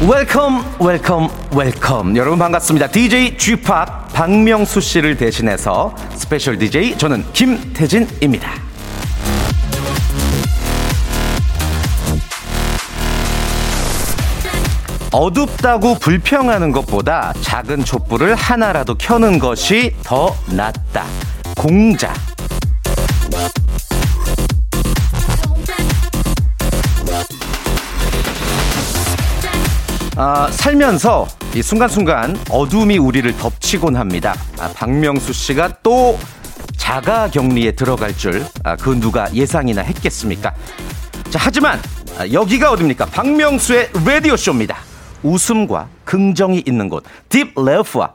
welcome welcome welcome 여러분 반갑습니다 DJ P 박명수 씨를 대신해서 스페셜 DJ 저는 김태진입니다 어둡다고 불평하는 것보다 작은 촛불을 하나라도 켜는 것이 더 낫다 공자 아, 살면서 이 순간순간 어둠이 우리를 덮치곤 합니다. 아, 박명수 씨가 또 자가 격리에 들어갈 줄, 아, 그 누가 예상이나 했겠습니까? 자, 하지만 아, 여기가 어딥니까? 박명수의 라디오쇼입니다. 웃음과 긍정이 있는 곳, 딥 레프와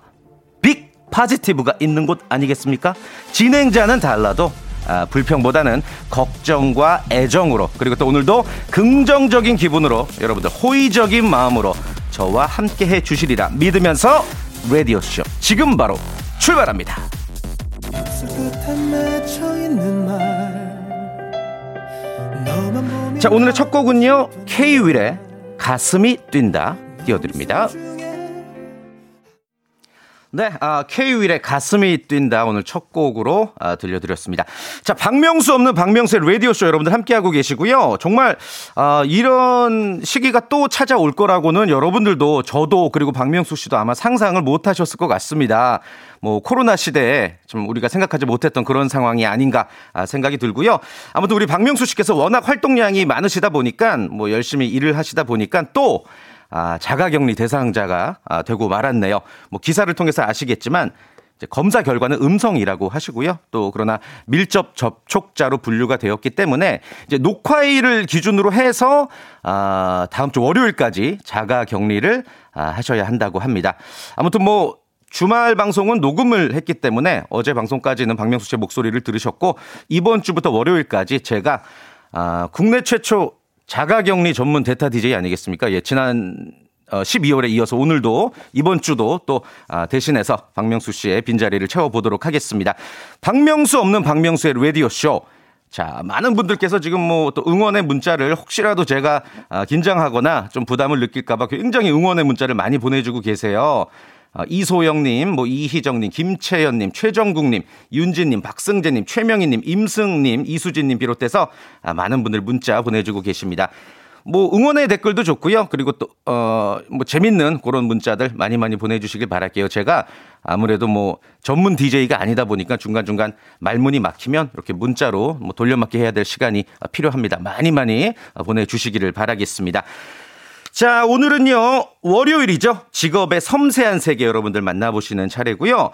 빅 파지티브가 있는 곳 아니겠습니까? 진행자는 달라도 아, 불평보다는 걱정과 애정으로 그리고 또 오늘도 긍정적인 기분으로 여러분들 호의적인 마음으로 저와 함께 해 주시리라 믿으면서 라디오 쇼 지금 바로 출발합니다. 자 오늘의 첫 곡은요 K-윌의 가슴이 뛴다 띄워드립니다. 네, 아, K-윌의 가슴이 뛴다 오늘 첫 곡으로 아, 들려드렸습니다. 자, 박명수 없는 박명수의 라디오쇼 여러분들 함께하고 계시고요. 정말 아, 이런 시기가 또 찾아올 거라고는 여러분들도 저도 그리고 박명수 씨도 아마 상상을 못 하셨을 것 같습니다. 뭐 코로나 시대에 좀 우리가 생각하지 못했던 그런 상황이 아닌가 아, 생각이 들고요. 아무튼 우리 박명수 씨께서 워낙 활동량이 많으시다 보니까 뭐 열심히 일을 하시다 보니까 또 아, 자가격리 대상자가 아, 되고 말았네요. 뭐 기사를 통해서 아시겠지만 이제 검사 결과는 음성이라고 하시고요. 또 그러나 밀접 접촉자로 분류가 되었기 때문에 이제 녹화일을 기준으로 해서 아, 다음 주 월요일까지 자가 격리를 아, 하셔야 한다고 합니다. 아무튼 뭐 주말 방송은 녹음을 했기 때문에 어제 방송까지는 박명수 씨의 목소리를 들으셨고 이번 주부터 월요일까지 제가 아, 국내 최초 자가격리 전문 대타 DJ 아니겠습니까? 예, 지난 어, 12월에 이어서 오늘도 이번 주도 또 아, 대신해서 박명수 씨의 빈자리를 채워보도록 하겠습니다. 박명수 없는 박명수의 라디오 쇼. 자, 많은 분들께서 지금 뭐 또 응원의 문자를 혹시라도 제가 아, 긴장하거나 좀 부담을 느낄까봐 굉장히 응원의 문자를 많이 보내주고 계세요. 아, 이소영님, 뭐 이희정님, 김채연님, 최정국님, 윤진님, 박승재님, 최명희님, 임승님, 이수진님 비롯해서 아, 많은 분들 문자 보내주고 계십니다. 뭐 응원의 댓글도 좋고요. 그리고 또 어 뭐 재밌는 그런 문자들 많이 많이 보내주시길 바랄게요. 제가 아무래도 뭐 전문 DJ가 아니다 보니까 중간 중간 말문이 막히면 이렇게 문자로 뭐 돌려막기 해야 될 시간이 필요합니다. 많이 많이 보내주시기를 바라겠습니다. 자, 오늘은요, 월요일이죠. 직업의 섬세한 세계 여러분들 만나보시는 차례고요.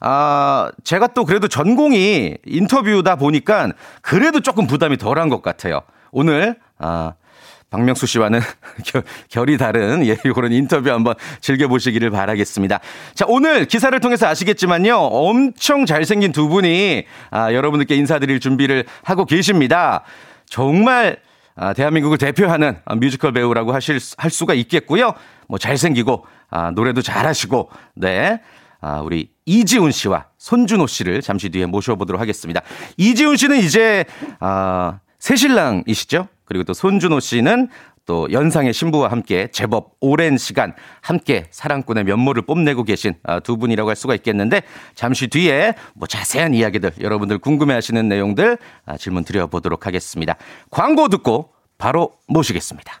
아, 제가 또 그래도 전공이 인터뷰다 보니까 그래도 조금 부담이 덜한 것 같아요. 오늘, 아, 박명수 씨와는 결, 결이 다른 예, 그런 인터뷰 한번 즐겨보시기를 바라겠습니다. 자, 오늘 기사를 통해서 아시겠지만요. 엄청 잘생긴 두 분이 아, 여러분들께 인사드릴 준비를 하고 계십니다. 정말 아, 대한민국을 대표하는 뮤지컬 배우라고 하실 할 수가 있겠고요. 뭐 잘생기고 아, 노래도 잘하시고 네. 아, 우리 이지훈 씨와 손준호 씨를 잠시 뒤에 모셔보도록 하겠습니다. 이지훈 씨는 이제 아, 새신랑이시죠? 그리고 또 손준호 씨는 또 연상의 신부와 함께 제법 오랜 시간 함께 사랑꾼의 면모를 뽐내고 계신 두 분이라고 할 수가 있겠는데 잠시 뒤에 뭐 자세한 이야기들 여러분들 궁금해하시는 내용들 질문 드려보도록 하겠습니다. 광고 듣고 바로 모시겠습니다.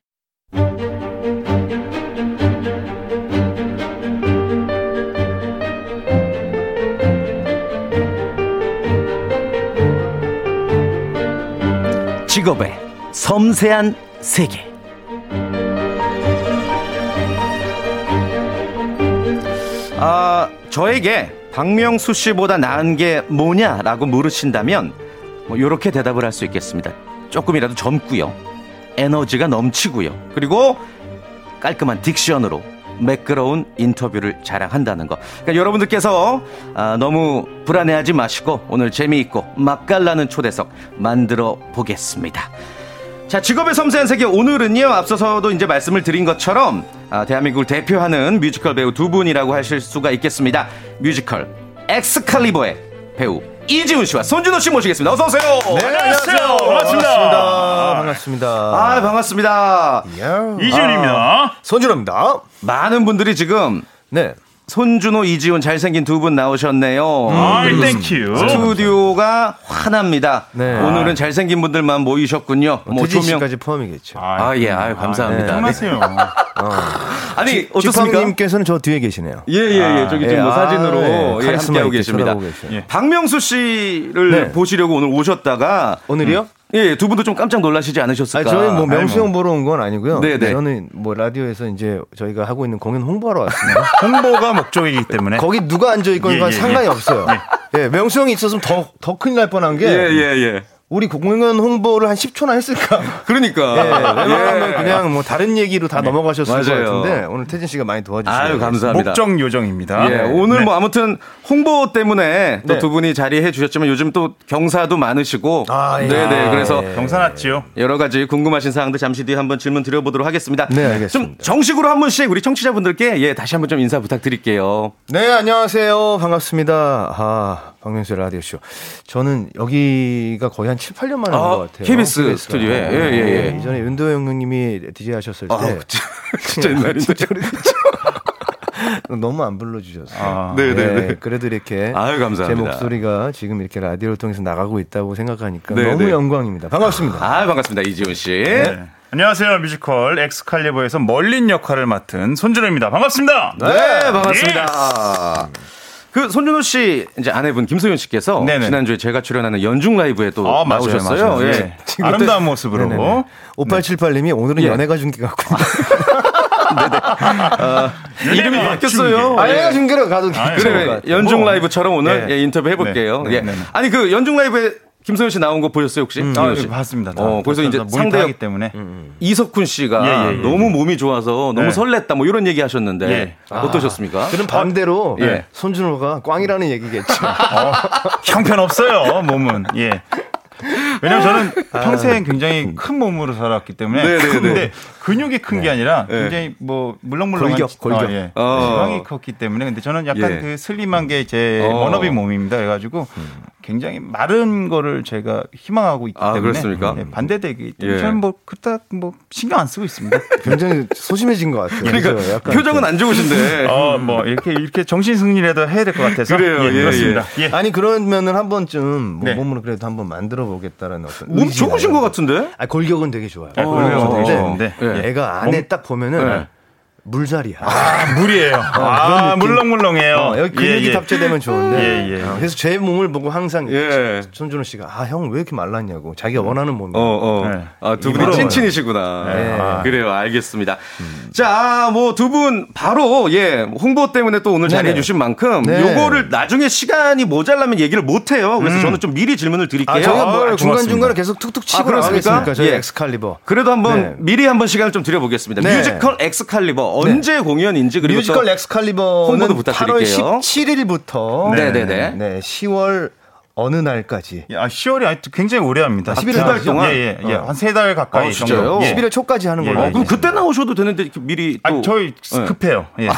직업의 섬세한 세계. 아, 저에게 박명수 씨보다 나은 게 뭐냐라고 물으신다면 뭐 이렇게 대답을 할 수 있겠습니다. 조금이라도 젊고요. 에너지가 넘치고요. 그리고 깔끔한 딕션으로 매끄러운 인터뷰를 자랑한다는 거. 그러니까 여러분들께서 아, 너무 불안해하지 마시고 오늘 재미있고 맛깔나는 초대석 만들어 보겠습니다. 자, 직업의 섬세한 세계 오늘은요. 앞서서도 이제 말씀을 드린 것처럼 아, 대한민국을 대표하는 뮤지컬 배우 두 분이라고 하실 수가 있겠습니다. 뮤지컬 엑스칼리버의 배우 이지훈 씨와 손준호 씨 모시겠습니다. 어서 오세요. 네, 안녕하세요. 반갑습니다. 반갑습니다. 아, 반갑습니다. 이지훈입니다. 손준호입니다. 많은 분들이 지금 네. 손준호, 이지훈 잘생긴 두 분 나오셨네요. 아이, thank you. 스튜디오가 환합니다. 네. 오늘은 잘생긴 분들만 모이셨군요. 뭐 태진 조명. 씨까지 포함이겠죠. 아, 예, 아유, 감사합니다. 안녕하세요. 아니, 어떻습니까? 지팡님께서는 저 뒤에 계시네요. 예, 예, 예. 저기 지금 예, 뭐 아, 사진으로 예. 예, 함께하고 계십니다. 예. 박명수 씨를 네. 보시려고 오늘 오셨다가 오늘이요? 예, 두 분도 좀 깜짝 놀라시지 않으셨을까? 저희 뭐 명수 형 보러 온 건 아니고요. 네, 네. 저는 뭐 라디오에서 이제 저희가 하고 있는 공연 홍보하러 왔습니다. 홍보가 목적이기 때문에. 거기 누가 앉아 있건 예, 건 예, 상관이 예. 없어요. 예, 명수 형이 있었으면 더, 더 큰일 날 뻔한 게 예, 예, 예. 우리 공연 홍보를 한 10초나 했을까? 그러니까. 예, 웬만하면 예. 그냥 뭐 다른 얘기로 다 넘어가셨을 맞아요. 것 같은데 오늘 태진 씨가 많이 아유, 감사합니다. 목적 요정입니다. 예, 네. 오늘 네. 뭐 아무튼 홍보 때문에 또 네. 두 분이 자리해 주셨지만 요즘 또 경사도 많으시고 아, 예. 네 네 그래서 예. 경사 났지요. 여러 가지 궁금하신 사항들 잠시 뒤에 한번 질문 드려보도록 하겠습니다. 네, 좀 알겠습니다. 정식으로 한 번씩 우리 청취자분들께 예 다시 한번 좀 인사 부탁드릴게요. 네, 안녕하세요. 반갑습니다. 아, 박명수 라디오쇼. 저는 여기가 거의 한 7, 8년 만에 온 아, 것 같아요. KBS. 스튜디오에. 예, 예, 예. 이전에 윤도영 형님이 DJ 하셨을 때. 아, 진짜, 진짜 옛날인데. 진짜 오래됐죠. 너무 안 불러주셨어요. 아, 네, 네, 네, 네. 그래도 이렇게 아유, 감사합니다. 제 목소리가 지금 이렇게 라디오를 통해서 나가고 있다고 생각하니까 네, 너무 네. 영광입니다. 반갑습니다. 아 반갑습니다 이지훈 씨. 네. 안녕하세요. 뮤지컬 엑스칼리버에서 멀린 역할을 맡은 손준호입니다. 반갑습니다. 네, 반갑습니다. 그 손준호 씨 이제 아내분 김소연 씨께서 네네. 지난주에 제가 출연하는 연중 라이브에 또 아, 맞아요, 나오셨어요. 맞아요. 예. 네. 아름다운 모습으로. 네네네. 5878님이 오늘은 예. 연애가 중계 갖고 이름이 연예가 바뀌었어요. 중계. 아, 예. 연애가 중계로 가도 것 그래. 연중 뭐. 라이브처럼 오늘 예. 예, 인터뷰 해볼게요. 네. 예. 네, 네. 아니 그 연중 라이브에 김소연 씨 나온 거 보셨어요 혹시? 아, 김소연 씨? 봤습니다. 다. 어, 거기서 이제 몰입 상대 하기 때문에. 이석훈 씨가 예, 예, 예. 너무 몸이 좋아서 너무 네. 설렜다 뭐 이런 얘기 하셨는데 예. 어떠셨습니까? 그럼 반대로 예. 손준호가 꽝이라는 얘기겠죠. 형편없어요, 몸은. 예. 왜냐면 저는 평생 굉장히 큰 몸으로 살았기 때문에 네, 네, 근데 네. 근육이 큰 게 아니라 네. 굉장히 뭐 물렁물렁한 골격, 골격. 아, 예. 어. 지방이 컸기 때문에 근데 저는 약간 예. 그 슬림한 게제 어. 워너비 몸입니다. 그래가지고 굉장히 마른 거를 제가 희망하고 있기 아, 때문에 그렇습니까? 예, 반대되기 때문에 예. 저는 뭐 그닥 뭐 신경 안 쓰고 있습니다. 굉장히 소심해진 것 같아요. 그러니까 표정은 안 좋으신데. 어, 뭐 이렇게 이렇게 정신 승리라도 해야 될 것 같아서 그래요, 예, 그렇습니다. 예. 아니 그러면은 한 번쯤 뭐 네. 몸으로 그래도 한번 만들어 보겠다라는 어떤 몸 좋으신 것 같은데? 아 골격은 되게 좋아요. 아, 골격은 어, 되게 근데 좋은데. 예. 애가 안에 딱 보면은 네. 물자리야. 아, 물이에요. 아, 그런 느낌. 물렁물렁해요. 어, 여기 근육이 예, 예. 탑재되면 좋은데. 예, 예. 어, 그래서 제 몸을 보고 항상 예. 손준호 씨가 아 형 왜 이렇게 말랐냐고 자기가 원하는 몸이. 어, 어. 네. 아, 두 분이. 친친이시구나. 네. 아, 그래요. 알겠습니다. 자, 뭐 두 분 바로 예, 홍보 때문에 또 오늘 자리해. 주신 만큼 네. 요거를 나중에 시간이 모자라면 얘기를 못 해요. 그래서 저는 좀 미리 질문을 드릴게요. 아 저희가 뭐 아유, 중간 중간에 고맙습니다. 계속 툭툭 치고 아, 그렇습니까? 저희 예. 엑스칼리버. 그래도 한번 네. 미리 한번 시간을 좀 드려 보겠습니다. 네. 뮤지컬 엑스칼리버 언제 공연인지 그리고 뮤지컬 또 엑스칼리버는 홍보도 8월 부탁드릴게요. 17일부터 네, 네, 네. 네, 10월 어느 날까지 아, 10월이 아직 굉장히 오래 합니다. 11월 달 동안? 예, 예, 예. 어. 한 세 달 가까이 아, 진짜요? 정도. 예. 11월 초까지 하는 걸로 예. 어, 그럼 있습니다. 그때 나오셔도 되는데 미리 또 아, 저희 네. 급해요. 예.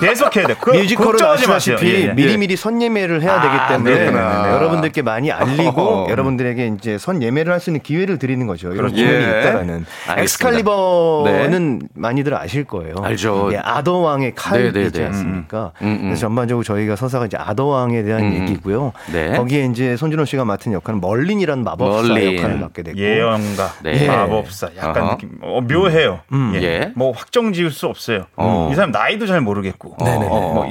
계속 해야 돼. 그, 뮤지컬을 걱정하지 마세요. 아시다시피 예, 예. 미리미리 선 예매를 해야 아, 되기 때문에. 네, 여러분들께 많이 알리고. 여러분들에게 이제 선 예매를 할 수 있는 기회를 드리는 거죠. 이런 그렇죠. 기회이 예. 있다라는. 알겠습니다. 엑스칼리버는 많이들 아실 거예요. 알죠. 예, 아더 왕의 칼이지 네, 네, 네. 않습니까? 음, 음. 그래서 전반적으로 저희가 서사가 이제 아더 왕에 대한 음. 얘기고요. 네. 거기에 이제 손준호 씨가 맡은 역할은 멀린이라는 마법사 멀린. 역할을 맡게 됐고. 예언가, 네. 마법사, 약간 어허. 느낌, 어, 묘해요. 음. 예. 예. 뭐 확정 지을 수 없어요. 어. 이 사람 나이도 잘 모르겠고, 네네네.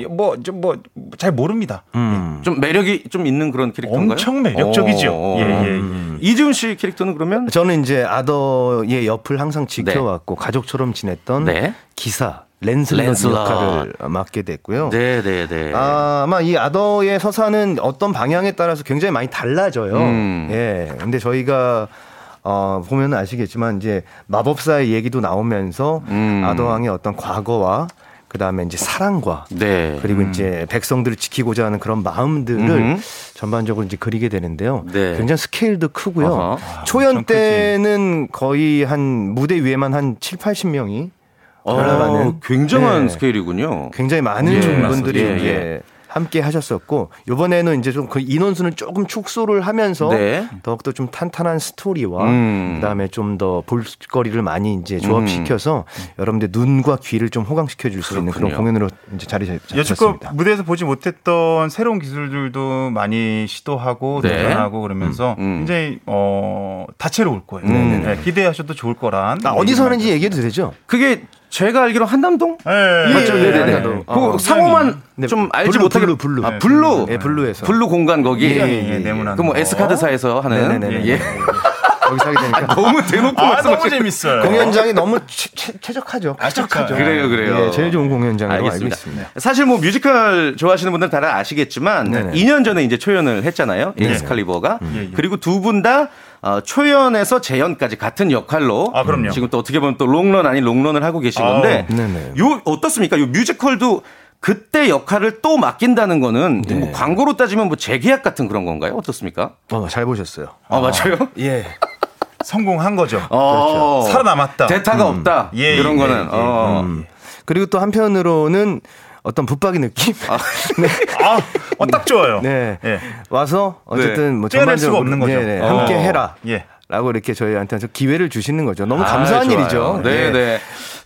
뭐뭐좀뭐잘 모릅니다. 음. 좀 매력이 좀 있는 그런 캐릭터인가요? 엄청 매력적이죠. 어. 예, 예, 예. 이지훈 씨 캐릭터는 그러면 저는 이제 아더의 옆을 항상 지켜왔고 가족처럼 지냈던 네. 기사 랜슬럿, 랜슬럿. 역할을 맡게 됐고요. 네, 네, 네. 아, 아마 이 아더의 서사는 어떤 방향에 따라서 굉장히 많이 달라져요. 음. 예. 근데 저희가 어, 보면 아시겠지만 이제 마법사의 얘기도 나오면서 음. 아더왕의 어떤 과거와 그 다음에 이제 사랑과 네. 그리고 이제 백성들을 지키고자 하는 그런 마음들을 음흠. 전반적으로 이제 그리게 되는데요. 네. 굉장히 스케일도 크고요. 어허. 초연. 때는 거의 한 무대 위에만 한 7, 80명이 어, 올라가는 굉장한 네. 스케일이군요. 굉장히 많은 예. 분들이 예, 이제 예. 함께 하셨었고 이번에는 이제 좀 그 인원수는 조금 축소를 하면서 네. 더욱더 좀 탄탄한 스토리와 음. 그다음에 좀 더 볼거리를 많이 이제 조합시켜서 여러분들 눈과 귀를 좀 호강시켜 줄 수 있는 그런. 공연으로 이제 자리 잡- 여태껏 잡혔습니다. 무대에서 보지 못했던 새로운 기술들도 많이 시도하고 네. 도전하고 그러면서 음, 음. 굉장히 어 다채로울 거예요. 음. 네, 기대하셔도 좋을 거란. 아, 어디서 하는지 얘기해도 되죠? 그게 제가 알기로 한남동? 네, 맞죠? 예, 네 네네. 한남동. 그 어, 상호만 네, 좀 알지 블루, 못하게 블루, 블루. 아 네, 블루. 예, 블루에서. 블루 공간 거기. 예, 예, 예, 네모난 그 뭐 거. 에스카드사에서 하는. 네네네. 예. 거기서 하게 되니까 너무 대놓고 아, 너무. 재밌어요. 공연장이 너무 쾌, 쾌, 쾌적하죠. 아, 쾌적하죠. 그래요, 그래요. 예, 제일 좋은 공연장으로 알겠습니다. 있습니다. 사실 뭐 뮤지컬 좋아하시는 분들 다 아시겠지만 네네. 2년 전에 이제 초연을 했잖아요. 엑스칼리버가. 예, 예. 그리고 두 분 다 어, 초연에서 재연까지 같은 역할로 아, 그럼요. 지금 또 어떻게 보면 또 롱런 아닌 롱런을 하고 계신 건데. 요 어떻습니까? 요 뮤지컬도 그때 역할을 또 맡긴다는 거는 네. 뭐 광고로 따지면 뭐 재계약 같은 그런 건가요? 어떻습니까? 어, 잘 보셨어요. 아, 맞아요? 예. 성공한 거죠. 어, 살아남았다. 대타가 없다. 예, 이런 예, 거는. 예, 예. 어. 음. 그리고 또 한편으로는 어떤 붙박이 느낌? 아, 어, 딱 좋아요. 네. 예. 와서 어쨌든 뭐 떼어낼 수가 전반적으로 없는 거죠. 네, 네. 어. 함께 해라. 예. 라고 이렇게 저희한테 기회를 주시는 거죠. 너무 아, 감사한 좋아요. 일이죠. 네, 예. 네.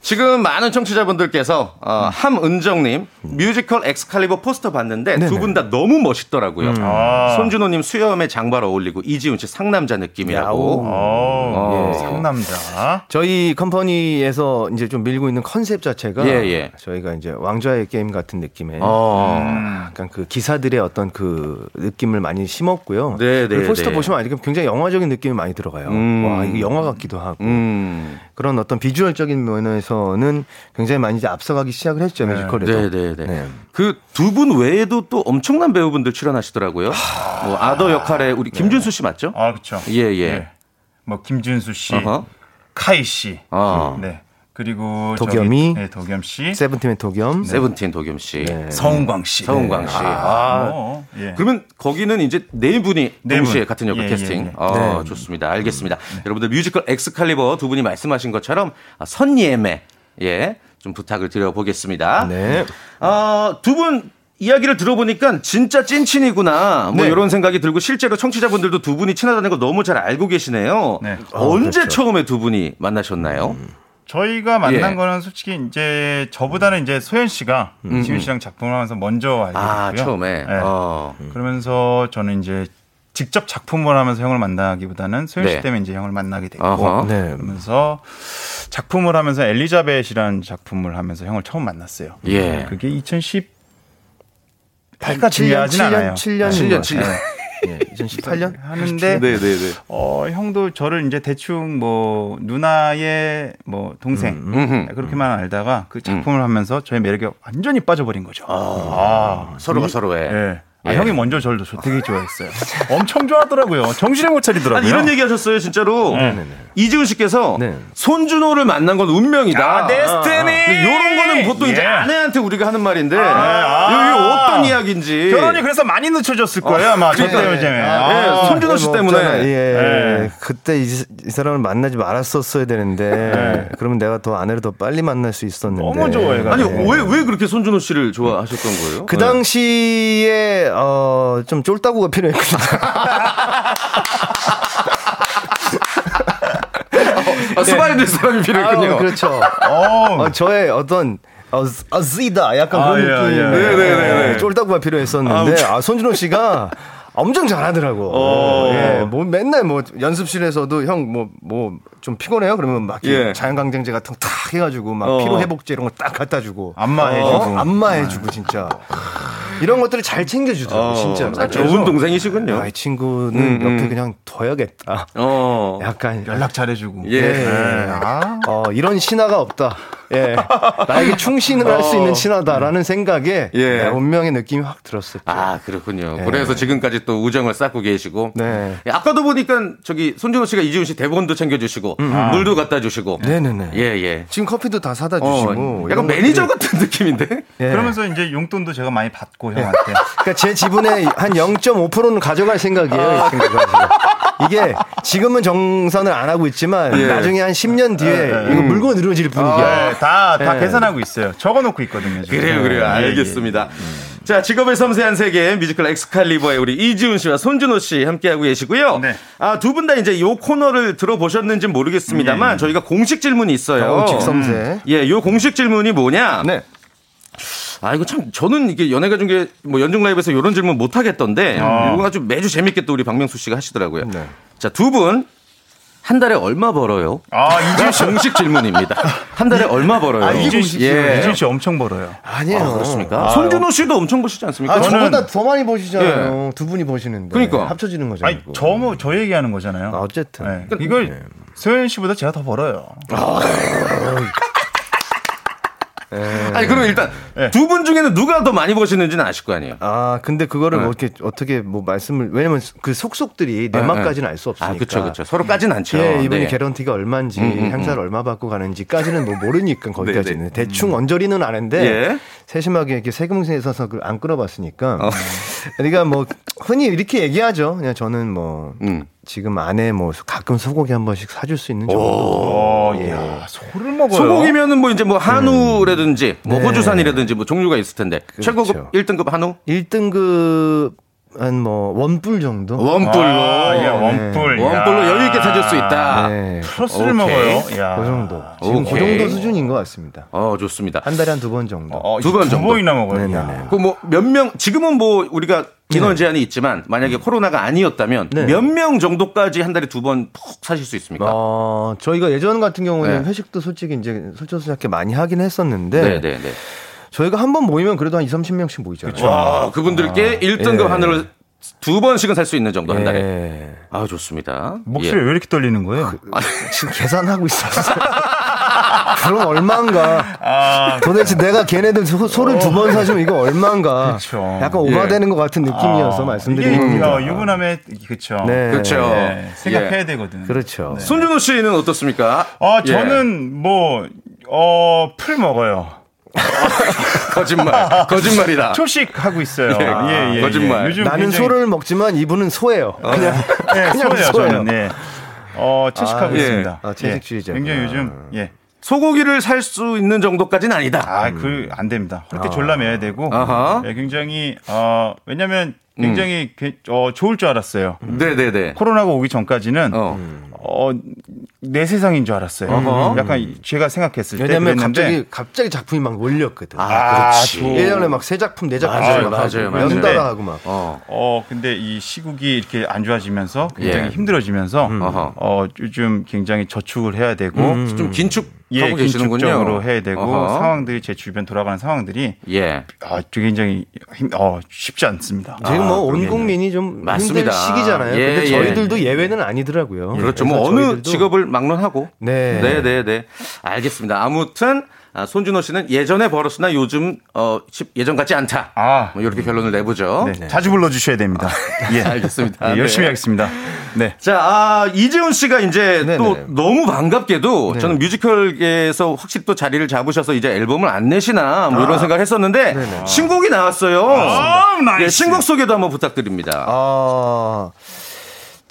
지금 많은 청취자분들께서 어, 함은정님 뮤지컬 엑스칼리버 포스터 봤는데. 두 분 다 너무 멋있더라고요. 아. 손준호님 수염에 장발 어울리고 이지훈 씨 상남자 느낌이라고. 어, 예. 상남자. 저희 컴퍼니에서 이제 좀 밀고 있는 컨셉 자체가 예, 예. 저희가 이제 왕좌의 게임 같은 느낌의 어. 약간 그 기사들의 어떤 그 느낌을 많이 심었고요. 네, 네, 그 포스터 네. 보시면 알겠지만 굉장히 영화적인 느낌이 많이 들어가요. 음. 와, 이거 영화 같기도 하고. 음. 그런 어떤 비주얼적인 면에서 는 굉장히 많이 이제 앞서가기 시작을 했죠, 뮤지컬에도. 네, 네, 네. 네. 그 두 분 외에도 또 엄청난 배우분들 출연하시더라고요. 뭐 아더 역할에 우리 김준수 씨 맞죠? 아, 그렇죠. 예, 예. 뭐 김준수 씨, 어허. 카이 씨. 어. 네. 그리고 도겸이. 저기, 네, 도겸 씨. 세븐틴의 도겸. 세븐틴 도겸 씨. 네. 서은광 씨. 서은광 씨. 아, 어, 예. 그러면 거기는 이제 네 분이 네 동시에 분. 같은 역할 예, 캐스팅. 예, 예. 아, 네. 좋습니다. 알겠습니다. 여러분들 뮤지컬 엑스칼리버 두 분이 말씀하신 것처럼 아, 선예매 예, 좀 부탁을 드려보겠습니다. 네. 아, 두분 이야기를 들어보니까 진짜 찐친이구나. 뭐 네. 이런 생각이 들고 실제로 청취자분들도 두 분이 친하다는 걸 너무 잘 알고 계시네요. 네. 언제 그렇죠. 처음에 두 분이 만나셨나요? 저희가 만난 예. 거는 솔직히 이제 저보다는 이제 소연 씨가 지윤 씨랑 작품을 하면서 먼저 알게 음, 아, 됐고요. 처음에. 네. 어. 그러면서 저는 이제 직접 작품을 하면서 형을 만나기보다는 소연 씨 네. 때문에 이제 형을 만나게 됐고 어허. 네. 그러면서 작품을 하면서 엘리자벳이라는 작품을 하면서 형을 처음 만났어요. 예. 그게 2010 8가 중요하진 않아요. 7년, 7년, 7년. 예, 2018년? 하는데 네, 네, 네. 어 형도 저를 이제 대충 뭐 누나의 뭐 동생 음흠. 그렇게만 알다가 그 작품을 하면서 저의 매력에 완전히 빠져버린 거죠. 아, 서로가 이- 서로의. 예. 아, 예. 형이 먼저 저를 저 되게 좋아했어요. 엄청 좋아하더라고요. 정신을 못 차리더라고요. 이런 얘기 하셨어요 진짜로 네. 이지훈 씨께서 네. 손준호를 만난 건 운명이다 아, 데스티니! 이런 거는 보통 이제 예. 아내한테 우리가 하는 말인데 아. 여기 어떤 이야기인지 결혼이 그래서 많이 늦춰졌을 거예요. 아마 저. 때문에. 예, 아, 손준호 씨뭐 때문에. 없잖아. 예. 네. 그때 이, 이 사람을 만나지 말았었어야 되는데 그러면 내가 더 아내를 더 빨리 만날 수 있었는데 너무 좋아해가지고. 아니 왜 왜 그렇게 손준호 씨를 좋아하셨던 거예요? 그 네. 당시에 어, 좀 쫄따구가 필요했거든요. 아, 수발이 될 사람이 필요했군요 아, 그렇죠. 어, 어, 저의 어떤 어, 아쓰다 약간 아, 그런 예, 느낌. 예. 네네네네. 쫄따구가 필요했었는데 아, 손준호 씨가 엄청 잘하더라고. 어. 예, 뭐 맨날 뭐 연습실에서도 형 뭐 뭐 좀 피곤해요? 그러면 막 예. 자연강장제 같은 거 탁 해가지고 막 어. 피로 회복제 이런 거 딱 갖다 주고 안마해주고. 어? 안마해주고 진짜 이런 것들을 잘 챙겨주더라고 어, 진짜. 아, 좋은 동생이시군요 아, 이 친구는 음, 옆에 음. 그냥 둬야겠다. 어. 약간 연락 잘해주고. 예. 네. 아. 어, 이런 신화가 없다. 예, 나에게 충신을 할 수 있는 친하다라는 생각에 어. 예. 네, 운명의 느낌이 확 들었었죠. 아, 그렇군요. 그래서 지금까지 또 우정을 쌓고 계시고. 네. 예, 아까도 보니까 저기 손준호 씨가 이지훈 씨 대본도 챙겨주시고, 물도 갖다 주시고. 네네네. 예, 예. 지금 커피도 다 사다 어, 주시고. 약간 이런 매니저 것들이- 같은 느낌인데? 예. 그러면서 이제 용돈도 제가 많이 받고 형한테. 그러니까 제 지분의 한 0.5%는 가져갈 생각이에요. 아. 이 친구가 지금. 이게 지금은 정산을 안 하고 있지만 예. 나중에 한 10년 뒤에 이거 물고 늘어질 분위기야. 네, 다, 다 예. 계산하고 있어요. 적어 놓고 있거든요. 지금. 그래요, 그래요. 예, 예. 알겠습니다. 자, 직업의 섬세한 세계 뮤지컬 엑스칼리버의 우리 이지훈 씨와 손준호 씨 함께하고 계시고요. 네. 아, 두 분 다 이제 요 코너를 들어보셨는지 모르겠습니다만 저희가 공식 질문이 있어요. 어, 직섬세. 예, 요 공식 질문이 뭐냐? 네. 아, 이거 참, 저는 이게 연예가 중에 뭐 연중 라이브에서 이런 질문 못 하겠던데, 이거 아주 매주 재밌게 또 우리 박명수 씨가 하시더라고요. 네. 자, 두 분, 한 달에 얼마 벌어요? 아, 씨. 공식 질문입니다. 한 달에 얼마 벌어요? 아, 이지훈 씨. 예. 이지훈 씨 엄청 벌어요. 아니에요. 아, 그렇습니까? 손준호 씨도 엄청 보시지 않습니까? 아, 저는- 저보다 더 많이 보시잖아요. 두 분이 보시는데. 그러니까. 합쳐지는 거잖아요. 아니, 저 뭐, 저 얘기하는 거잖아요. 아, 어쨌든. 네. 이걸 소연 씨보다 제가 더 벌어요. 아니, 그럼 일단 예. 두분 중에는 누가 더 많이 보시는지는 아실 거 아니에요? 아, 근데 그거를 네. 뭐 이렇게 어떻게 뭐 말씀을 왜냐면 그 속속들이 내막까지는 알 수 없으니까. 아, 그쵸, 그쵸. 서로 까진 않죠. 예, 이분이 네. 개런티가 얼마인지, 음, 음, 행사를 얼마 받고 가는지까지는 뭐 모르니까 거기까지는 네, 네. 대충 언저리는 아는데 예. 세심하게 이렇게 세금세에 있어서 안 끌어봤으니까. 어. 그러니까 뭐 흔히 이렇게 얘기하죠. 그냥 저는 뭐 음. 지금 안에 뭐 가끔 소고기 한 번씩 사줄 수 있는 정도. 어, 이야, 소를 먹어요. 소고기면은 뭐 이제 뭐 한우라든지 뭐 네. 호주산이라든지 뭐 종류가 있을 텐데 최고급 그렇죠. 1등급 한우 1등급 한뭐 원뿔 정도. 원뿔로 아, 예, 원뿔. 원뿔로 야. 여유 있게 사줄 수 있다. 네. 플러스를 오케이. 먹어요. 야. 그 정도. 지금 그 오케이. 정도 수준인 것 같습니다. 어 좋습니다. 한 달에 한 두 번 정도. 어, 두번 두 정도. 번이나 먹어요. 네네네. 야. 그뭐몇 명 지금은 뭐 우리가 인원 제한이 있지만 만약에 코로나가 아니었다면 네. 몇명 정도까지 한 달에 두 번 푹 사실 수 있습니까? 어, 저희가 예전 같은 경우는 네. 회식도 솔직히 이제 솔직하게 많이 하긴 했었는데 네, 네, 네. 저희가 한 번 모이면 그래도 한 2, 30명씩 모이잖아요. 와, 그분들께 1등급 예. 한우를 두 번씩은 살 수 있는 정도 한 달에. 예. 아 좋습니다. 목소리 예. 왜 이렇게 떨리는 거예요? 지금 계산하고 있었어요. 그럼 얼마인가? 아, 도대체 내가 걔네들 소, 소를 두 번 사주면 이거 얼마인가? 그쵸. 약간 오바되는 것 같은 느낌이어서 말씀드리는 이게 겁니다. 어, 유부남의 그쵸. 네. 그렇죠. 네, 생각해야 예. 되거든. 그렇죠. 손준호 씨는 어떻습니까? 아, 예. 저는 뭐, 어, 풀 먹어요. 거짓말, 거짓말이다. 초식 하고 있어요. 아. 예, 예, 예, 거짓말. 예. 요즘 나는 굉장히- 소를 먹지만 이분은 소예요. 그냥 예, 그냥 소예요, 소예요. 저는. 예. 어, 채식하고 아, 예. 있습니다. 아, 채식주의자구나. 예. 굉장히 요즘, 예. 소고기를 살 수 있는 정도까지는 아니다. 아, 그, 안 됩니다. 홀대 졸라매야 되고. 아하. 예, 굉장히, 어, 왜냐면 굉장히, 게- 어, 좋을 줄 알았어요. 네네네. 코로나가 오기 전까지는, 어, 어. 내 세상인 줄 알았어요. 어허. 약간 제가 생각했을 때. 왜냐면 갑자기 갑자기 작품이 막 몰렸거든. 아, 그렇지. 저- 1년에 막 세 작품, 네 작품 맞아요, 맞아요, 맞아요. 연달아 하고 막. 어. 어, 근데 이 시국이 이렇게 안 좋아지면서 굉장히 예. 힘들어지면서 어허. 어, 요즘 굉장히 저축을 해야 되고 좀 긴축 하고 예, 계시는군요. 긴축적으로 해야 되고 어허. 상황들이 제 주변 돌아가는 상황들이 예. 아, 굉장히 힘, 어, 쉽지 않습니다. 지금 뭐온 그러게요. 국민이 좀 맞습니다. 힘든 시기잖아요. 예, 근데 예. 저희들도 예외는 아니더라고요. 그렇죠. 뭐 어느 저희들도 직업을 막론하고. 네. 네, 네, 네. 알겠습니다. 아무튼 아, 손준호 씨는 예전에 벌었으나 요즘 어 시- 예전 같지 않다. 아. 뭐 이렇게 결론을 내보죠. 네, 자주 불러 주셔야 됩니다. 예. 알겠습니다. 예, 열심히 네. 하겠습니다. 네. 자, 아, 이지훈 씨가 이제 네네. 또 너무 반갑게도 저는 뮤지컬계에서 확실히 또 자리를 잡으셔서 이제 앨범을 안 내시나 뭐 이런 생각을 했었는데 신곡이 나왔어요. 아, nice. 예, 신곡 소개도 한번 부탁드립니다. 아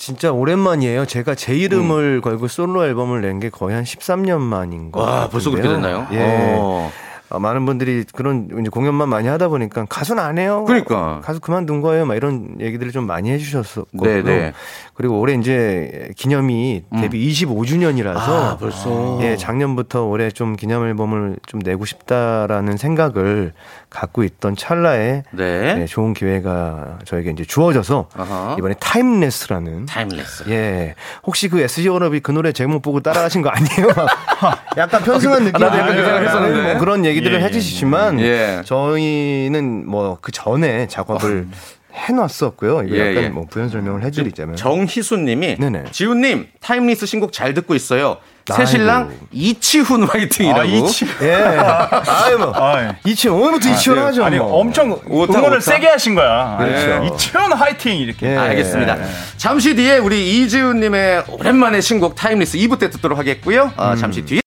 진짜 오랜만이에요. 제가 제 이름을 음. 걸고 솔로 앨범을 낸 게 거의 한 13년 만인 거. 와, 벌써 그렇게 됐나요? 예. 어. 어, 많은 분들이 그런 이제 공연만 많이 하다 보니까 가수는 안 해요. 그러니까. 가수 그만둔 거예요. 막 이런 얘기들을 좀 많이 해주셨었고. 네네. 그리고 올해 이제 기념이 데뷔 25주년이라서 아, 벌써. 예, 작년부터 올해 좀 기념 앨범을 좀 내고 싶다라는 생각을 갖고 있던 찰나에 네. 예, 좋은 기회가 저에게 이제 주어져서 아하. 이번에 Timeless라는 Timeless. 예. 혹시 그 SG 워너비 그 노래 제목 보고 따라하신 거 아니에요? 약간 편승한 느낌이 나도 약간 그 생각을 했었는데. 뭐 그런 얘기 들을 예, 예, 해주시지만 예. 저희는 뭐 그 전에 작업을 해놨었고요. 이거 예, 약간 예. 뭐 부연 설명을 해드리자면 정희수님이. 지훈님 Timeless 신곡 잘 듣고 있어요. 새. 신랑 이치훈 화이팅이라고. 아, 이치. 예. 아유 뭐 아, 예. 이치현 오늘부터 이치현 하죠. 아니 뭐. 엄청 오타, 응원을 오타. 세게 하신 거야. 그렇죠. 이치현 화이팅 이렇게. 예. 알겠습니다. 잠시 뒤에 우리 이지훈님의 오랜만에 신곡 Timeless 2부 때 듣도록 하겠고요. 음. 아, 잠시 뒤에.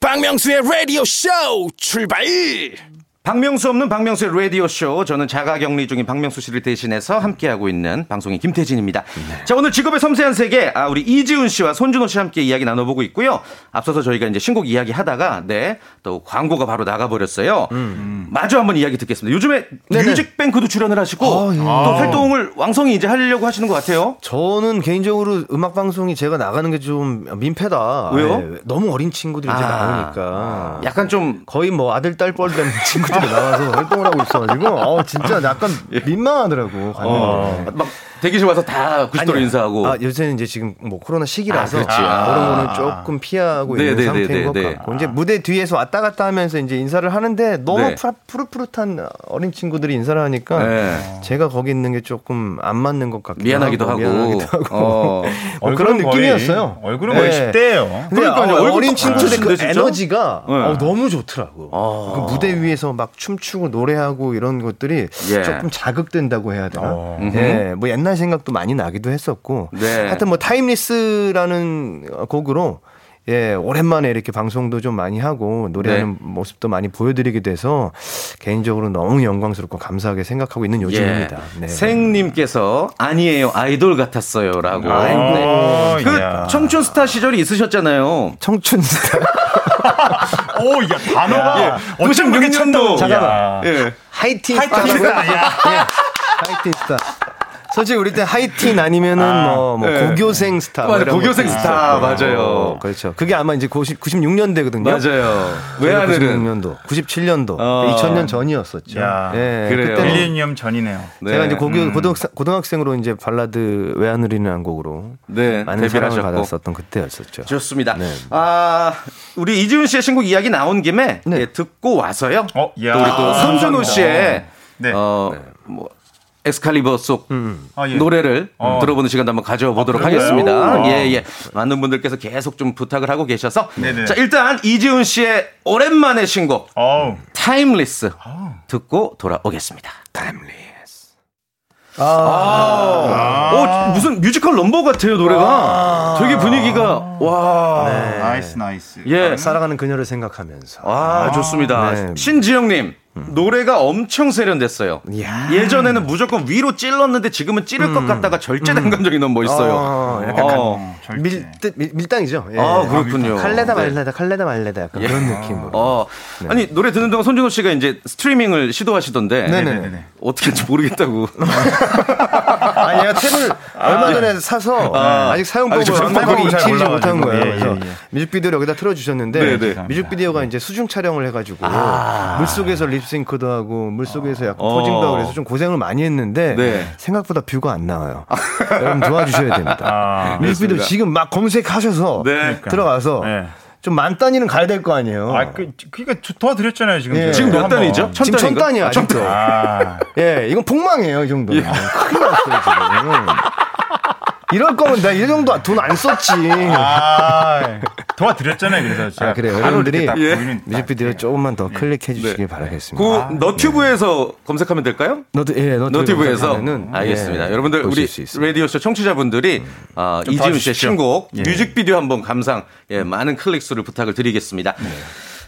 박명수의 라디오 쇼 출발 박명수 없는 박명수의 라디오쇼. 저는 자가 격리 중인 박명수 씨를 대신해서 함께하고 있는 방송인 김태진입니다. 네. 자, 오늘 직업의 섬세한 세계, 아, 우리 이지훈 씨와 손준호 씨 함께 이야기 나눠보고 있고요. 앞서서 저희가 이제 신곡 이야기 하다가, 네, 또 광고가 바로 나가버렸어요. 마저 한번 이야기 듣겠습니다. 요즘에 음. 네네. 뮤직뱅크도 출연을 하시고, 아, 예. 또 활동을 왕성히 이제 하려고 하시는 것 같아요. 저는 개인적으로 음악 방송이 제가 나가는 게 좀 민폐다. 왜요? 예, 너무 어린 친구들이 이제 아. 나오니까. 약간 좀, 거의 뭐 아들 딸뻘 되는 친구들이 나와서 활동을 하고 있어가지고 어 진짜 약간 민망하더라고 갔는데. 막 대기실 와서 다 90도로 아니요. 인사하고. 아, 요새는 이제 지금 뭐 코로나 시기라서 아. 아, 아. 그런 거는 조금 피하고 네, 있는 네, 상태인 네, 것 네, 네. 같고 이제 무대 뒤에서 왔다 갔다 하면서 이제 인사를 하는데 너무 네. 푸- 푸릇푸릇한 어린 친구들이 인사를 하니까 네. 제가 거기 있는 게 조금 안 맞는 것 같기도 미안하기도 하고. 미안하기도 하고 어. 뭐 그런 얼굴은 거의- 느낌이었어요. 얼굴은 거의 네. 10대예요. 근데 그러니까요. 어, 어린 딱 친구들의 그 진짜? 에너지가 네. 어, 너무 좋더라고. 그 무대 위에서 막 춤추고 노래하고 이런 것들이 예. 조금 자극된다고 해야 되나? 어. 예, 뭐 옛날 생각도 많이 나기도 했었고. 네. 하여튼 뭐 타임리스라는 곡으로 예, 오랜만에 이렇게 방송도 좀 많이 하고 노래하는 네. 모습도 많이 보여드리게 돼서 개인적으로 너무 영광스럽고 감사하게 생각하고 있는 요즘입니다. 예. 네. 생님께서 아니에요 아이돌 같았어요라고. 네. 그 야. 청춘 스타 시절이 있으셨잖아요. 청춘 스타. 오, 야, 단어가. 예. 96년도. 잠깐만. 예. 하이틴 하이틴? 스타, 야. 예. 하이틴 스타. 솔직히 우리 때 하이틴 아니면은 뭐, 뭐 예. 고교생 스타. 뭐. 이런 고교생 스타, 있었고. 맞아요. 어, 그렇죠. 그게 아마 이제 90, 96년대거든요. 맞아요. 왜 하늘은 96년도, 97년도, 어. 2000년 전이었었죠. 야, 예, 그래요. 그때는 밀레니엄 전이네요. 네. 제가 이제 고교 고등학생, 고등학생으로 이제 발라드 왜 하늘은이라는 곡으로 네, 많은 사랑을. 받았었던 그때였었죠. 좋습니다. 네. 아 우리 이지훈 씨의 신곡 이야기 나온 김에 네. 예, 듣고 와서요. 어, 야. 또 우리 또 손준호 감사합니다. 씨의 네. 어뭐 엑스칼리버 속 아, 예. 노래를 어. 들어보는 시간도 한번 가져보도록 아? 하겠습니다. 오. 예, 예. 많은 분들께서 계속 좀 부탁을 하고 계셔서. 네네. 자, 일단 이지훈 씨의 오랜만의 신곡, 어우. Timeless. 듣고 돌아오겠습니다. 아, 어, 무슨 뮤지컬 넘버 같아요, 노래가. 되게 분위기가, 와. nice, nice. 예. 살아가는 그녀를 생각하면서. 아, 좋습니다. 네. 신지영 님. 노래가 엄청 세련됐어요. 이야. 예전에는 무조건 위로 찔렀는데 지금은 찌를 것 같다가 절제된 감정이 너무 멋있어요. 어, 약간 어. 절제. 밀, 밀, 밀당이죠. 예. 아, 그렇군요. 칼레다 네. 말레다, 칼레다 말레다. 약간 그런 느낌으로. 어. 네. 아니, 노래 듣는 동안 손준호 씨가 이제 스트리밍을 시도하시던데. 네네네. 어떻게 할지 모르겠다고. 아, 얘가 탭을 얼마 전에 사서 아, 직 사용법을 완벽하게 익히지 못한. 거예요. 예, 그래서 예, 예. 뮤직비디오를 여기다 틀어주셨는데 네, 네. 뮤직비디오가 이제 수중 촬영을 해가지고 물속에서 립 싱크도 하고 물속에서 약간 어. 포징도 하고 그래서 좀 고생을 많이 했는데 네. 생각보다 뷰가 안 나와요. 여러분 도와주셔야 됩니다. 아, 뮤직비디오 알겠습니다. 지금 막 검색하셔서 네. 들어가서 네. 좀 만 단위는 가야 될 거 아니에요. 아, 그, 그니까 도와드렸잖아요, 지금. 예. 지금 몇. 단이죠? 천 지금 천? 단이야 아직도. 아, 예, 이건 폭망이에요, 이 정도는. 큰일 났어요, 지금. 이럴 거면 내가 이 정도 돈 안 썼지. 아, 도와드렸잖아요, 그래서. 제가 아, 그래요. 여러분들이 예. 뮤직비디오 조금만 더 클릭해 주시길 네. 바라겠습니다. 그 너튜브에서 검색하면 될까요? 너도 예, 너튜브에서 검색하면은, 알겠습니다. 예, 여러분들 우리 수 있습니다. 라디오 쇼 청취자분들이 어, 이지훈 씨의. 신곡 예. 뮤직비디오 한번 감상 예, 많은 클릭 수를 부탁을 드리겠습니다.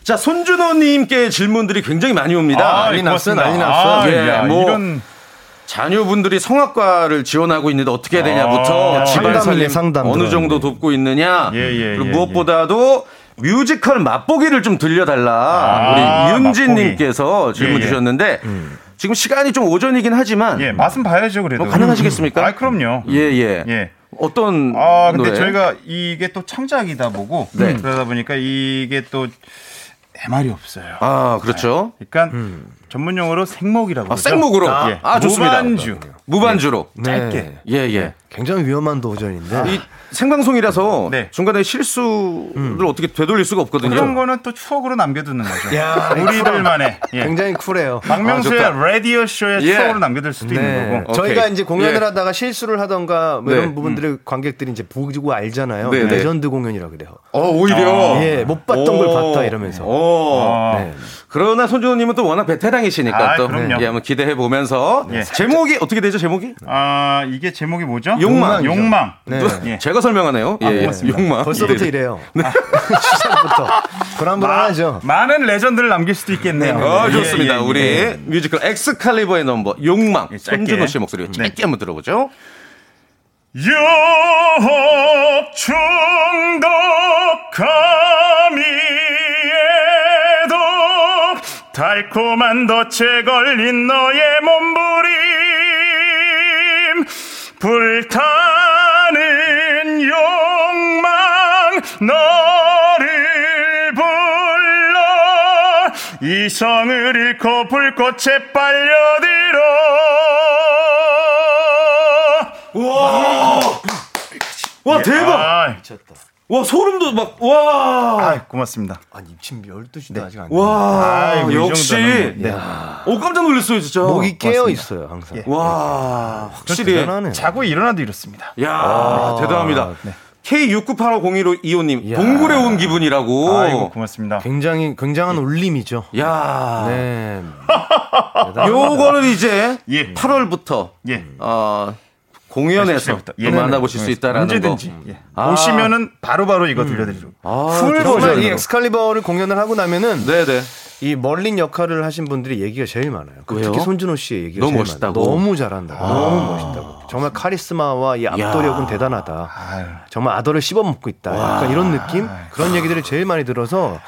자 손준호님께 질문들이 굉장히 많이 옵니다. 난리 났어. 난리 났어. 아, 예, 야, 뭐 이런. 자녀분들이 성악과를 지원하고 있는데 어떻게 해야 되냐부터 아, 집안 살림 상담 어느. 정도 돕고 있느냐 예, 예, 그리고 예, 무엇보다도 뮤지컬 맛보기를 좀 들려달라 아, 우리 윤진님께서 질문 예, 예. 주셨는데 지금 시간이 좀 오전이긴 하지만 예, 맛은 봐야죠, 그래도. 어, 가능하시겠습니까? 아, 그럼요. 예예 예. 어떤 아, 근데 노래? 저희가 이게 또 창작이다 보고 네. 그러다 보니까 이게 또 MR이 없어요. 아 그렇죠 그러니까 전문 용어로 생목이라고 아. 생목으로. 예. 아, 좋습니다. 무반주. 무반주로. 짧게. 예, 예. 굉장히 위험한 도전인데. 이 생방송이라서 네. 중간에 실수를 어떻게 되돌릴 수가 없거든요. 그런 거는 또 추억으로 남겨두는 거죠. 야, 우리들만의. 예. 굉장히 쿨해요. 박명수의 아, 라디오 쇼의 예. 추억으로 남겨둘 수도 있는 네. 거고. 저희가 오케이. 이제 공연을 예. 하다가 실수를 하던가 뭐 네. 이런 부분들을 관객들이 이제 보고 알잖아요. 네, 네. 레전드 공연이라 그래요. 어, 오히려. 예, 못 봤던 걸 봤다 이러면서. 오. 아, 네. 그러나 손준호님은 또 워낙 베테랑 이시니까 아, 또 그럼요. 예, 한번 기대해 보면서 예. 제목이 어떻게 되죠? 제목이? 아, 이게 제목이 뭐죠? 욕망이죠. 욕망. 네. 예. 제가 설명하네요. 예, 예. 고맙습니다. 욕망. 벌써부터 네. 이래요. 시작부터. 불안불안하죠. 많은 legend를 남길 수도 있겠네요. 어, 예, 좋습니다. 예, 예. 우리 뮤지컬 엑스칼리버의 넘버 욕망 예. 손준호 씨의 목소리로 네. 짧게 한번 들어보죠. 유혹 중독감 달콤한 덫에 걸린 너의 몸부림. 불타는 욕망 너를 불러. 이성을 잃고 불꽃에 빨려들어. 와. 대박! 아, 와 소름도 막 와. 아, 고맙습니다. 아니, 지금 12시도 아직 안와 역시 네. 오 깜짝 놀랐어요 진짜. 목이 깨어 있어요, 항상. 예. 와 확실히 대단하네. 자고 일어나도 이렇습니다. 야 대단합니다. K69850125님 야. 동굴에 온 기분이라고. 아이고 고맙습니다. 굉장히 굉장한 울림이죠. 야 네. 요거는 이제 예. 8월부터 예. 어, 공연에서. 또 만나보실 수 있다라는 언제든지 거. 예. 아. 오시면은 바로 바로 이거 들려드리고 아, 풀 정말 이 엑스칼리버를 공연을 하고 나면은 네네. 이 멀린 역할을 하신 분들이 얘기가 제일 많아요. 그 왜요? 특히 손준호 씨의 얘기가 너무 제일 멋있다고? 많아요. 너무 잘한다. 너무 멋있다고. 정말 카리스마와 이 압도력은 야. 대단하다. 정말 아더를 씹어먹고 있다. 약간 이런 느낌? 그런 얘기들을 제일 많이 들어서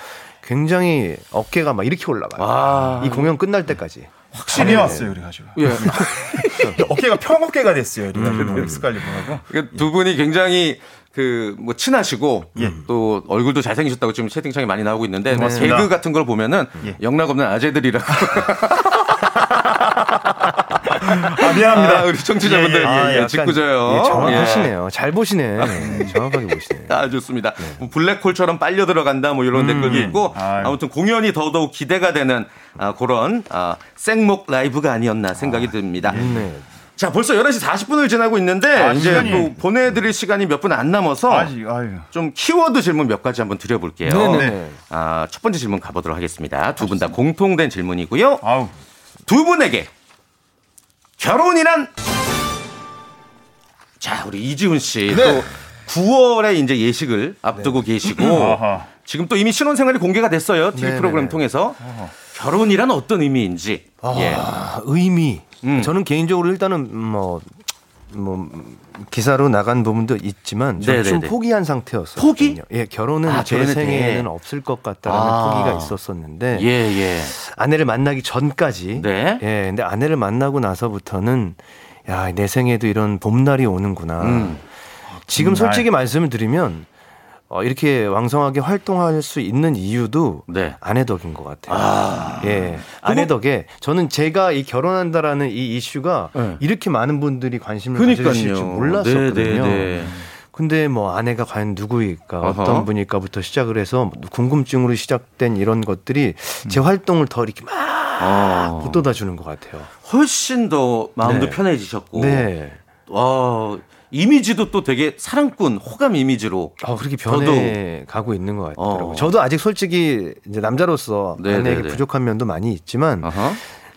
굉장히 어깨가 막 이렇게 올라가요. 와. 이 공연 끝날 때까지. 확실히 왔어요 그래가지고 예. 어깨가 평어깨가 됐어요 우리가 그래도 엑스칼리버하고 그러니까 두 분이 굉장히 그 뭐 친하시고 예. 또 얼굴도 잘생기셨다고 지금 채팅창에 많이 나오고 있는데 뭐. 개그 같은 걸 보면은 예. 영락 없는 아재들이라고 아 미안합니다. 아, 우리 청취자분들 예, 예. 예, 아, 예, 약간, 짓궂어요. 예, 정확하시네요. 잘 보시네. 정확하게 보시네. 아, 좋습니다. 뭐 블랙홀처럼 빨려 들어간다 뭐 이런 댓글도 있고 아유. 아무튼 공연이 더더욱 기대가 되는 아, 그런 아, 생목 라이브가 아니었나 생각이 듭니다. 네. 자, 벌써 11시 40분을 지나고 있는데 아, 이제 시간이. 또 보내드릴 시간이 몇 분 안 남아서 아직 좀 키워드 질문 몇 가지 한번 드려볼게요. 네네네. 아, 첫 번째 질문 가보도록 하겠습니다. 두 분 다 공통된 질문이고요. 아우 두 분에게 결혼이란 자 우리 이지훈 씨또 9월에 이제 예식을 앞두고 계시고 아하. 지금 또 이미 신혼생활이 공개가 됐어요 TV 네네네. 프로그램 통해서 결혼이란 어떤 의미인지 예. 아, 의미. 음. 저는 개인적으로 일단은 뭐, 뭐, 기사로 나간 부분도 있지만 좀. 포기한 상태였어요. 포기? 예, 결혼은 아, 제 생에는 대해. 없을 것 같다라는 아. 포기가 있었었는데 예, 예. 아내를 만나기 전까지 네. 예, 근데 아내를 만나고 나서부터는 야, 내 생에도 이런 봄날이 오는구나. 음. 지금 봄날. 솔직히 말씀을 드리면 어, 이렇게 왕성하게 활동할 수 있는 이유도 네. 아내 덕인 것 같아요. 예, 아내 덕에 저는 제가 이 결혼한다라는 이 이슈가 네. 이렇게 많은 분들이 관심을. 가지실 줄 몰랐었거든요. 네, 네, 네. 근데 뭐 아내가 과연 누구일까 어허. 어떤 분일까부터 시작을 해서 궁금증으로 시작된 이런 것들이 제 활동을 더 이렇게 막 어, 붙돋아 주는 것 같아요. 훨씬 더 마음도 네. 편해지셨고 네. 와, 이미지도 또 되게 사랑꾼 호감 이미지로 어, 그렇게 변해 가고 있는 것 같더라고요. 어. 저도 아직 솔직히 이제 남자로서 네, 아내에게 네, 네. 부족한 면도 많이 있지만 어허.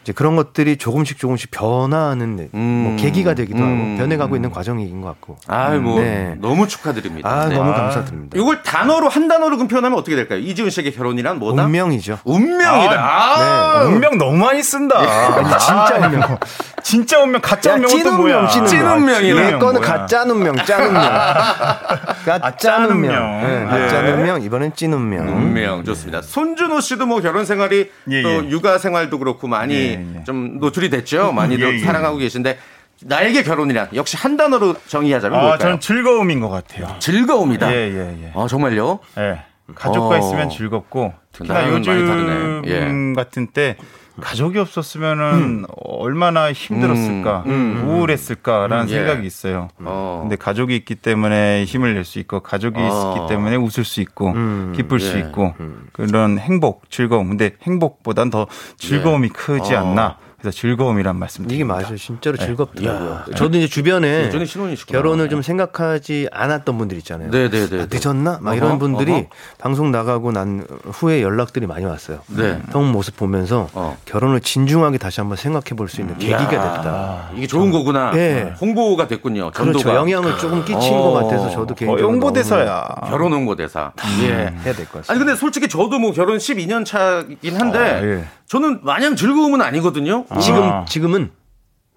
이제 그런 것들이 조금씩 조금씩 변화하는 음. 뭐 계기가 되기도 음. 하고 변해가고 있는 과정인 것 같고. 아유, 뭐 네. 너무 축하드립니다. 아, 네. 너무 감사드립니다. 이걸 단어로 한 단어로 그럼 표현하면 어떻게 될까요? 이지훈 씨에게 결혼이란 뭐다? 운명이죠. 운명이다. 아, 네. 운명 너무 많이 쓴다. 아니, 진짜 아, 운명. 진짜 운명 가짜 야, 운명은 또 뭐야? 찐 운명, 찐 운명이네. 얘 거는? 가짜 운명, 짠 운명. 가짜 짠 운명. 네, 가짜 예. 운명, 이번엔 찐 운명. 운명 좋습니다. 손준호 씨도 뭐 결혼 생활이 예, 또 예. 육아 생활도 그렇고 많이 예, 예. 좀 노출이 됐죠. 많이들 예, 예. 사랑하고 계신데 나에게 결혼이란 역시 한 단어로 정의하자면 아, 뭘까요? 저는 즐거움인 것 같아요. 즐거움이다. 예, 예, 예. 아 정말요? 예. 가족과 어. 있으면 즐겁고 특히나 요즘 많이 다르네. 예. 같은 때 가족이 없었으면은 얼마나 힘들었을까, 우울했을까라는 예. 생각이 있어요. 어. 근데 가족이 있기 때문에 힘을 낼 수 있고, 가족이 어. 있기 때문에 웃을 수 있고, 기쁠 수 예. 있고, 그런 행복, 즐거움. 근데 행복보단 더 즐거움이 크지 어. 않나. 그래서 즐거움이란 말씀. 이게 맞아요. 진짜로 네. 즐겁더라고요. 저도 이제 주변에 예전에 신혼이시구나. 결혼을 좀 생각하지 않았던 분들 있잖아요. 네네네. 아, 늦었나? 막 어허, 이런 분들이 어허. 방송 나가고 난 후에 연락들이 많이 왔어요. 네. 형 모습 보면서 어. 결혼을 진중하게 다시 한번 생각해 볼 수 있는 계기가 됐다. 이게 좋은 거구나. 예. 홍보가 됐군요. 전도가. 그렇죠. 영향을 조금 끼친 어. 것 같아서 저도 어, 개인적으로 홍보대사야. 결혼 홍보대사. 예. 해야 될 것 같습니다. 아니 근데 솔직히 저도 뭐 결혼 12년 차긴 한데 아, 예. 저는 마냥 즐거움은 아니거든요. 지금 아. 지금은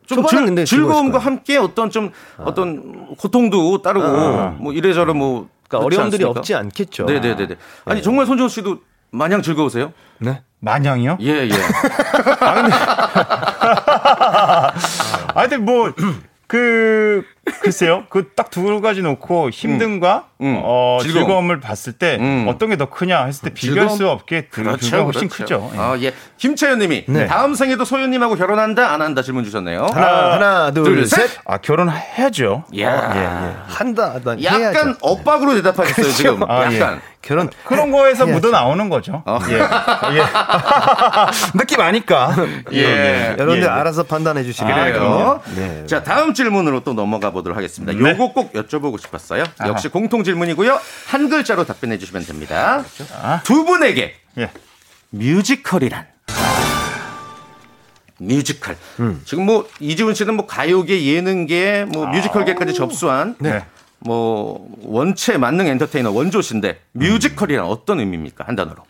좀 즐, 근데 즐거움과. 함께 어떤 좀 어떤 고통도 따르고 뭐 이래저래 뭐 그러니까 어려움들이 않습니까? 없지 않겠죠. 네네네 네. 아니 정말 손정호 씨도 마냥 즐거우세요? 네. 마냥이요? 예 예. 아, 근데 뭐, 그, 글쎄요. 그 딱 두 가지 놓고 힘듦과 음. 어, 즐거움. 즐거움. 을 봤을 때 음. 어떤 게 더 크냐 했을 때 비교할 즐거움? 수 없게 그 둘가 훨씬 크죠. 예. 아, 예. 김채연 님이 네. 다음 생에도 소연님하고 결혼한다 안 한다 질문 주셨네요. 하나, 하나, 둘, 둘, 셋. 아, 결혼해야죠. 야. 한다. 난 약간 해야죠. 엇박으로 대답하셨어요, 지금. 아, 예. 약간. 결혼 그런 거에서 해야죠. 묻어 나오는 거죠. 어. 예. 예. 느낌 아니까. 예. 여러분들 예. 알아서 판단해 주시기 그래요. 바랍니다. 네. 자, 다음 질문으로 또 넘어가 보도록 하겠습니다. 네. 요거 꼭 여쭤보고 싶었어요. 역시 공통 질문이고요. 한 글자로 답변해 주시면 됩니다. 두 분에게 예. 뮤지컬이란 뮤지컬. 지금 뭐 이지훈 씨는 뭐 가요계, 예능계, 뭐 뮤지컬계까지 접수한 네. 뭐 원체 만능 엔터테이너 원조신데 뮤지컬이란 어떤 의미입니까? 한 단어로.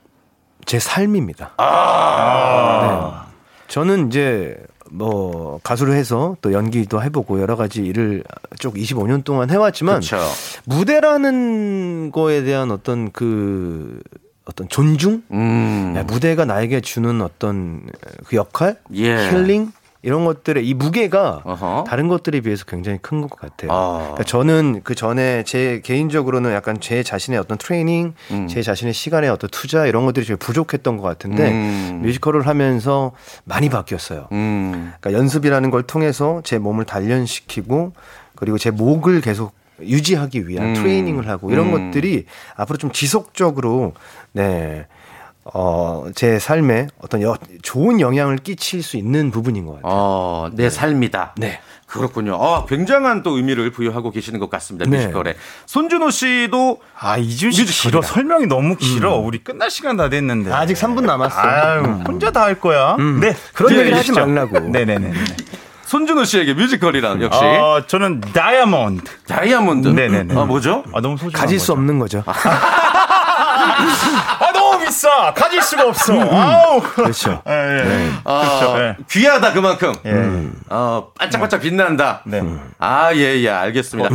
제 삶입니다. 아. 네. 저는 이제 뭐 가수를 해서 또 연기도 해보고 여러 가지 일을 쭉 25년 동안 해왔지만 그렇죠. 무대라는 거에 대한 어떤 그 어떤 존중, 음. 야, 무대가 나에게 주는 어떤 그 역할, 예. 힐링 이런 것들의 이 무게가 어허. 다른 것들에 비해서 굉장히 큰 것 같아요. 아. 그러니까 저는 그 전에 제 개인적으로는 약간 제 자신의 어떤 트레이닝, 음. 제 자신의 시간의 어떤 투자 이런 것들이 좀 부족했던 것 같은데 음. 뮤지컬을 하면서 많이 바뀌었어요. 음. 그러니까 연습이라는 걸 통해서 제 몸을 단련시키고 그리고 제 목을 계속 유지하기 위한 음. 트레이닝을 하고 이런 음. 것들이 앞으로 좀 지속적으로 네. 어, 제 삶에 어떤 여, 좋은 영향을 끼칠 수 있는 부분인 것 같아요. 어, 내 삶이다. 네. 그렇군요. 아, 굉장한 또 의미를 부여하고 계시는 것 같습니다. 네. 뮤지컬에. 손준호 씨도 아, 이준 씨 길어. 설명이 너무 길어. 우리 끝날 시간 다 됐는데. 아직 3분 남았어. 아유, 혼자 다 할 거야. 네. 그런 네, 얘기를 하지. 말라고. 네 네 네. 손준호 씨에게 뮤지컬이란 역시 어, 저는 다이아몬드. 다이아몬드. 네네네. 아, 뭐죠? 아, 너무 소중한 가질 수 거죠. 없는 거죠. 아, 너무 비싸. 가질 수가 없어. 아우. 그렇죠. 예, 예. 아, 그렇죠. 예. 귀하다 그만큼. 예. 어, 반짝반짝 빛난다. 네. 아, 예, 예, 알겠습니다.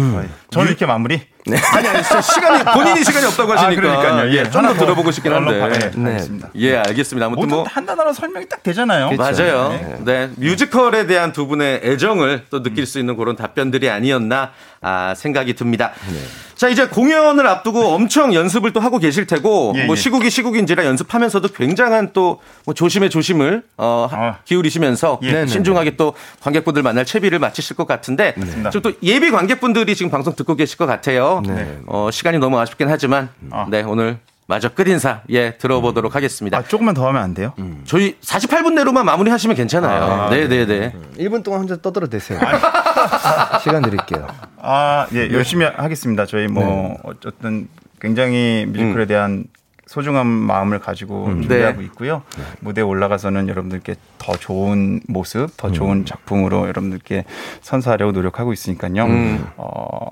저는 이렇게 마무리. 아니, 아니, 진짜 시간이, 본인이 시간이 없다고 하시니까. 그러니까요. 예, 좀더 하나 들어보고 싶긴 한데. 봐- 예, 네. 알겠습니다. 예, 알겠습니다. 아무튼 뭐. 한 단어로 설명이 딱 되잖아요. 맞아요. 네. 네. 뮤지컬에 대한 두 분의 애정을 또 느낄 수 있는 그런 답변들이 아니었나 아, 생각이 듭니다. 네. 자, 이제 공연을 앞두고 엄청 연습을 또 하고 계실 테고, 예, 뭐 예. 시국이 시국인지라 연습하면서도 굉장한 또 뭐 조심의 조심을 어, 하- 아. 기울이시면서 예. 네네네. 신중하게 또 관객분들 만날 채비를 마치실 것 같은데. 좀 또 예비 관객분들이 지금 방송 듣고 계실 것 같아요. 네. 어, 시간이 너무 아쉽긴 하지만, 아. 네, 오늘 마저 끝 인사, 예, 들어보도록 하겠습니다. 아, 조금만 더 하면 안 돼요? 저희 48분 내로만 마무리하시면 괜찮아요. 아, 네, 네, 네. 1분 동안 혼자 떠들어 대세요. 시간 드릴게요. 아, 예, 열심히 하겠습니다. 저희 뭐 어쨌든 굉장히 뮤지컬에 대한 소중한 마음을 가지고 준비하고 네. 있고요. 무대에 올라가서는 여러분들께 더 좋은 모습, 더 좋은 작품으로 여러분들께 선사하려고 노력하고 있으니까요. 어,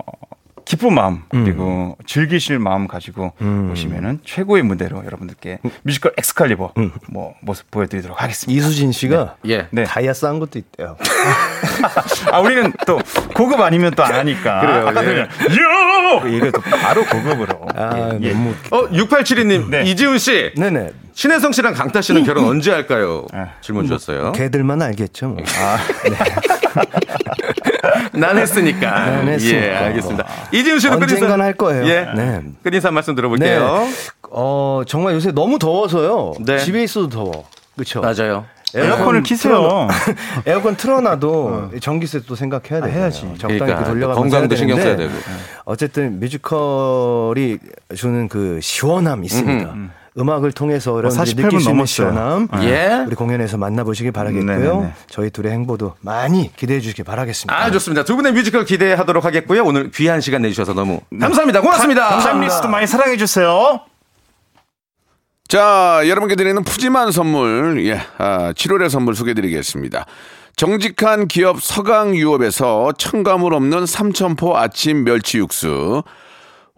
기쁜 마음 그리고 즐기실 마음 가지고 오시면은 최고의 무대로 여러분들께 뮤지컬 엑스칼리버 뭐 모습 보여드리도록 하겠습니다. 이수진 씨가 예. 네. 다이아 싼 것도 있대요. 아 우리는 또 고급 아니면 또 안 하니까. 그래요, 아까 예. 요 이거 또 바로 고급으로. 아, 예. 너무 어, 6872님, 네. 이지훈 씨, 네네. 신혜성 씨랑 강타 씨는 결혼 언제 할까요? 네. 질문 주셨어요. 걔들만 알겠죠. 뭐. 난 했으니까. 난 했으니까. 예, 알겠습니다. 이지훈 씨는 언젠간 끝인사. 할 거예요. 예. 네. 끝인사 한 말씀 들어볼게요. 어, 정말 요새 너무 더워서요. 네. 집에 있어도 더워. 그렇죠. 맞아요. 에어컨을 키세요. 에어컨 틀어놔도 전기세도 생각해야 돼. 해야지. 적당히 그러니까 그 돌려가면서 건강도 신경 써야 되고. 어쨌든 뮤지컬이 주는 그 시원함이 있습니다. 음. 악을 통해서 여러분들이 48분 느낄 수 있는 넘었어요. 시원함 예. 우리 공연에서 만나보시기 바라겠고요. 네네네. 저희 둘의 행보도 많이 기대해 주시기 바라겠습니다. 아, 좋습니다. 두 분의 뮤지컬 기대하도록 하겠고요. 오늘 귀한 시간 내주셔서 너무 감사합니다. 고맙습니다. 샴리스도 많이 사랑해 주세요. 자, 여러분께 드리는 푸짐한 선물, 예, 아, 7월의 선물 소개드리겠습니다. 정직한 기업 서강유업에서 첨가물 없는 삼천포 아침 멸치 육수,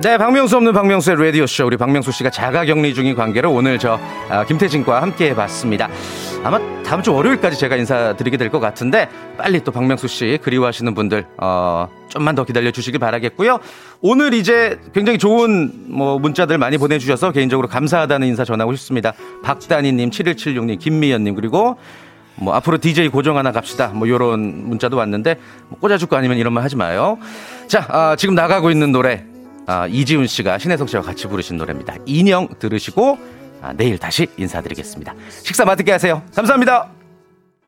네, 박명수 없는 박명수의 라디오 쇼. 우리 박명수 씨가 자가 격리 중인 관계로 오늘 저 아, 김태진과 함께 해봤습니다. 아마 다음 주 월요일까지 제가 인사드리게 될 것 같은데 빨리 또 박명수 씨 그리워하시는 분들 어, 좀만 더 기다려 주시길 바라겠고요. 오늘 이제 굉장히 좋은 뭐 문자들 많이 보내주셔서 개인적으로 감사하다는 인사 전하고 싶습니다. 박다니님, 7176님, 김미연님 그리고 뭐 앞으로 DJ 고정 하나 갑시다. 뭐 요런 문자도 왔는데 뭐 꽂아줄 거 아니면 이런 말 하지 마요. 자, 아, 지금 나가고 있는 노래 아, 이지훈 씨가 신혜석 씨와 같이 부르신 노래입니다. 인형 들으시고 아, 내일 다시 인사드리겠습니다. 식사 맛있게 하세요. 감사합니다.